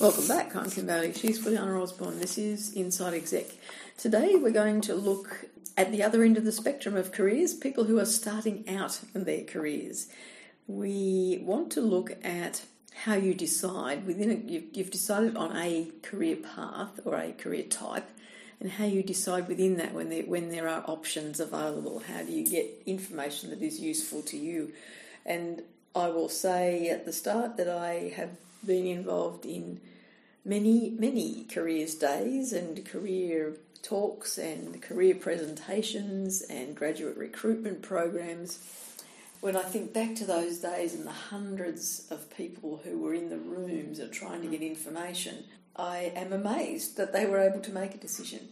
Welcome back, I'm Kim Bailey. She's Fulyana Osborne. This is Inside Exec. Today we're going to look at the other end of the spectrum of careers, people who are starting out in their careers. We want to look at how you decide within it, you've, you've decided on a career path or a career type, and how you decide within that when there, when there are options available. How do you get information that is useful to you? And I will say at the start that I have been involved in many, many careers days and career talks and career presentations and graduate recruitment programs. When I think back to those days and the hundreds of people who were in the rooms and trying to get information, I am amazed that they were able to make a decision.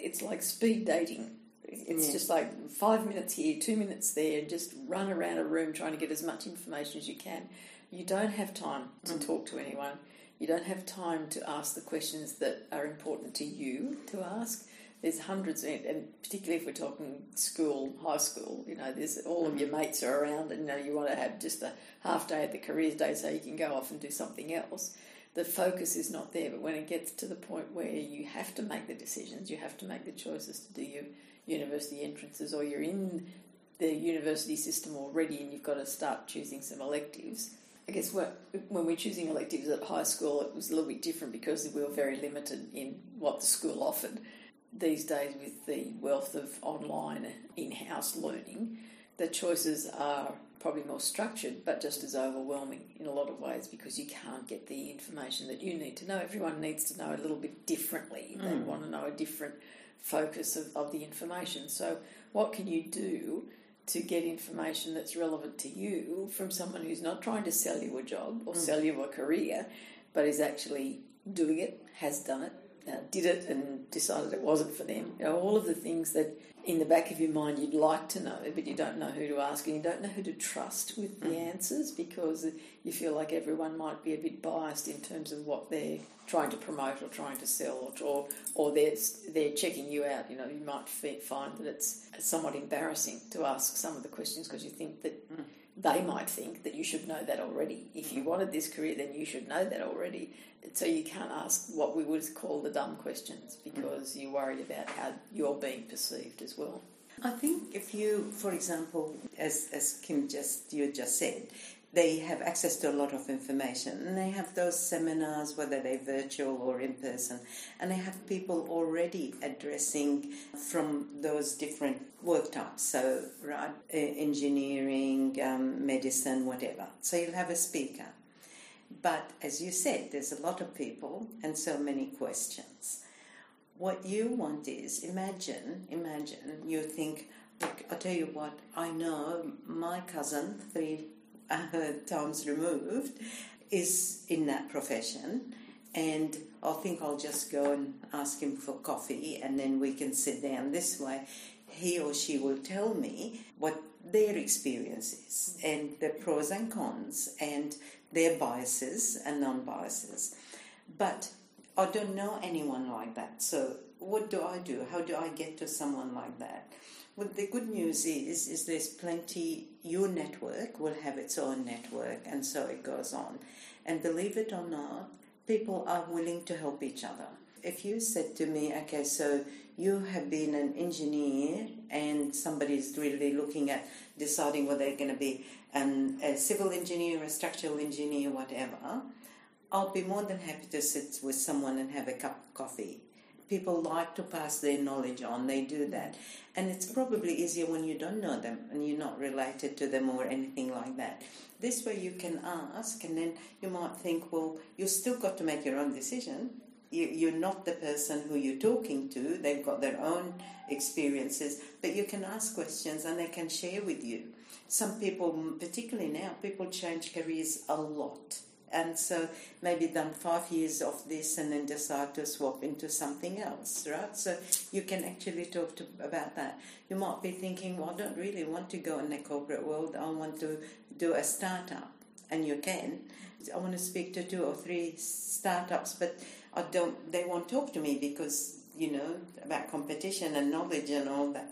It's like speed dating. It's yeah. just like five minutes here, two minutes there, and just run around a room trying to get as much information as you can. You don't have time to mm. talk to anyone. You don't have time to ask the questions that are important to you to ask. There's hundreds, and particularly if we're talking school, high school, you know, there's all of your mates are around, and you know you want to have just a half day at the careers day so you can go off and do something else. The focus is not there, but when it gets to the point where you have to make the decisions, you have to make the choices to do your university entrances, or you're in the university system already and you've got to start choosing some electives I guess when we're choosing electives at high school, it was a little bit different because we were very limited in what the school offered. These days, with the wealth of online in house learning, the choices are probably more structured but just as overwhelming in a lot of ways because you can't get the information that you need to know. Everyone needs to know a little bit differently, they mm. want to know a different focus of, of the information. So, what can you do? To get information that's relevant to you from someone who's not trying to sell you a job or mm. sell you a career, but is actually doing it, has done it, did it, and decided it wasn't for them. You know, all of the things that in the back of your mind you'd like to know, but you don't know who to ask and you don't know who to trust with the mm. answers because you feel like everyone might be a bit biased in terms of what they're trying to promote or trying to sell or or they're, they're checking you out. You know, you might find that it's somewhat embarrassing to ask some of the questions because you think that. Mm they might think that you should know that already. If you wanted this career, then you should know that already. So you can't ask what we would call the dumb questions mm. because you're worried about how you're being perceived as well. I think if you, for example, as, as Kim just you just said, they have access to a lot of information. And they have those seminars whether they're virtual or in person. And they have people already addressing from those different work types. So right engineering um, medicine whatever. So you'll have a speaker. But as you said there's a lot of people and so many questions. What you want is imagine imagine you think I'll tell you what, I know my cousin, three uh, times removed is in that profession and I think I'll just go and ask him for coffee and then we can sit down this way. He or she will tell me what their experience is and the pros and cons and their biases and non biases. But I don't know anyone like that. So what do I do? How do I get to someone like that? Well, the good news is, is there's plenty. Your network will have its own network, and so it goes on. And believe it or not, people are willing to help each other. If you said to me, okay, so you have been an engineer, and somebody's really looking at deciding whether they're going to be an, a civil engineer, a structural engineer, whatever, I'll be more than happy to sit with someone and have a cup of coffee people like to pass their knowledge on, they do that. And it's probably easier when you don't know them and you're not related to them or anything like that. This way you can ask, and then you might think, well, you've still got to make your own decision. You, are not the person who you're talking to, they've got their own experiences, but you can ask questions and they can share with you. Some people, particularly now, people change careers a lot and so maybe done five years of this and then decide to swap into something else, right? So you can actually talk to, about that. You might be thinking, well, I don't really want to go in the corporate world. I want to do a startup, and you can. I want to speak to two or three startups, but I don't. They won't talk to me because you know about competition and knowledge and all that.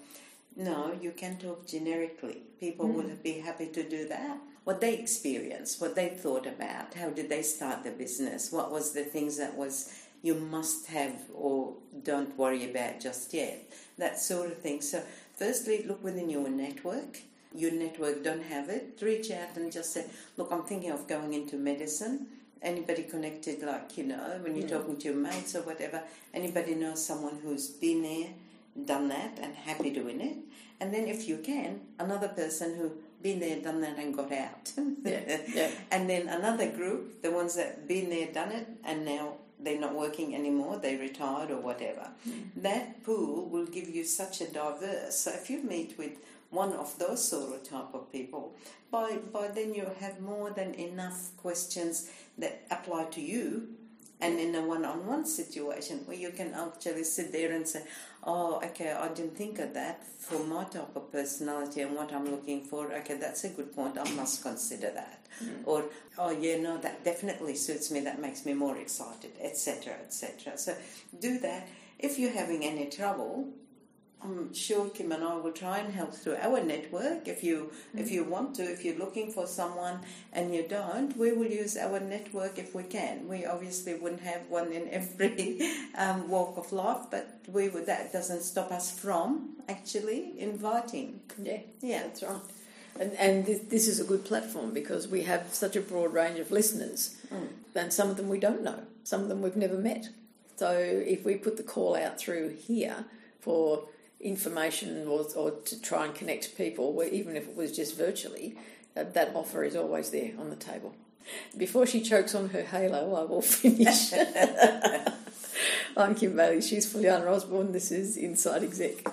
No, you can talk generically. People mm. will be happy to do that. what they experienced, what they thought about, how did they start the business, what was the things that was you must have or don't worry about just yet, that sort of thing. So, firstly, look within your network. Your network don't have it. Reach out and just say, look, I'm thinking of going into medicine. Anybody connected, like you know, when you're talking to your mates or whatever, anybody knows someone who's been there, done that, and happy doing it. And then, if you can, another person who been there, done that, and got out. Yeah, yeah. And then another group, the ones that been there, done it, and now they're not working anymore, they retired or whatever. Hmm. That pool will give you such a diverse. So if you meet with one of those sort of type of people, by by then you have more than enough questions that apply to you. And in a one-on-one situation where you can actually sit there and say, "Oh, okay, I didn't think of that for my type of personality and what I'm looking for. Okay, that's a good point. I must consider that." Hmm. Or, "Oh, yeah, no, that definitely suits me. That makes me more excited, etc., etc." So do that. If you're having any trouble, I'm sure Kim and I will try and help through our network. If you if you want to, if you're looking for someone and you don't, we will use our network if we can. We obviously wouldn't have one in every um, walk of life, but we would, that doesn't stop us from actually inviting. Yeah, Yeah. that's right. And, and this, this is a good platform because we have such a broad range of listeners, and some of them we don't know, some of them we've never met. So if we put the call out through here for information or, or to try and connect people, where- even if it was just virtually, uh, that offer is always there on the table. Before she chokes on her halo, I will finish. I'm Kim Bailey. She's Fulyana Osborne. This is Inside Exec.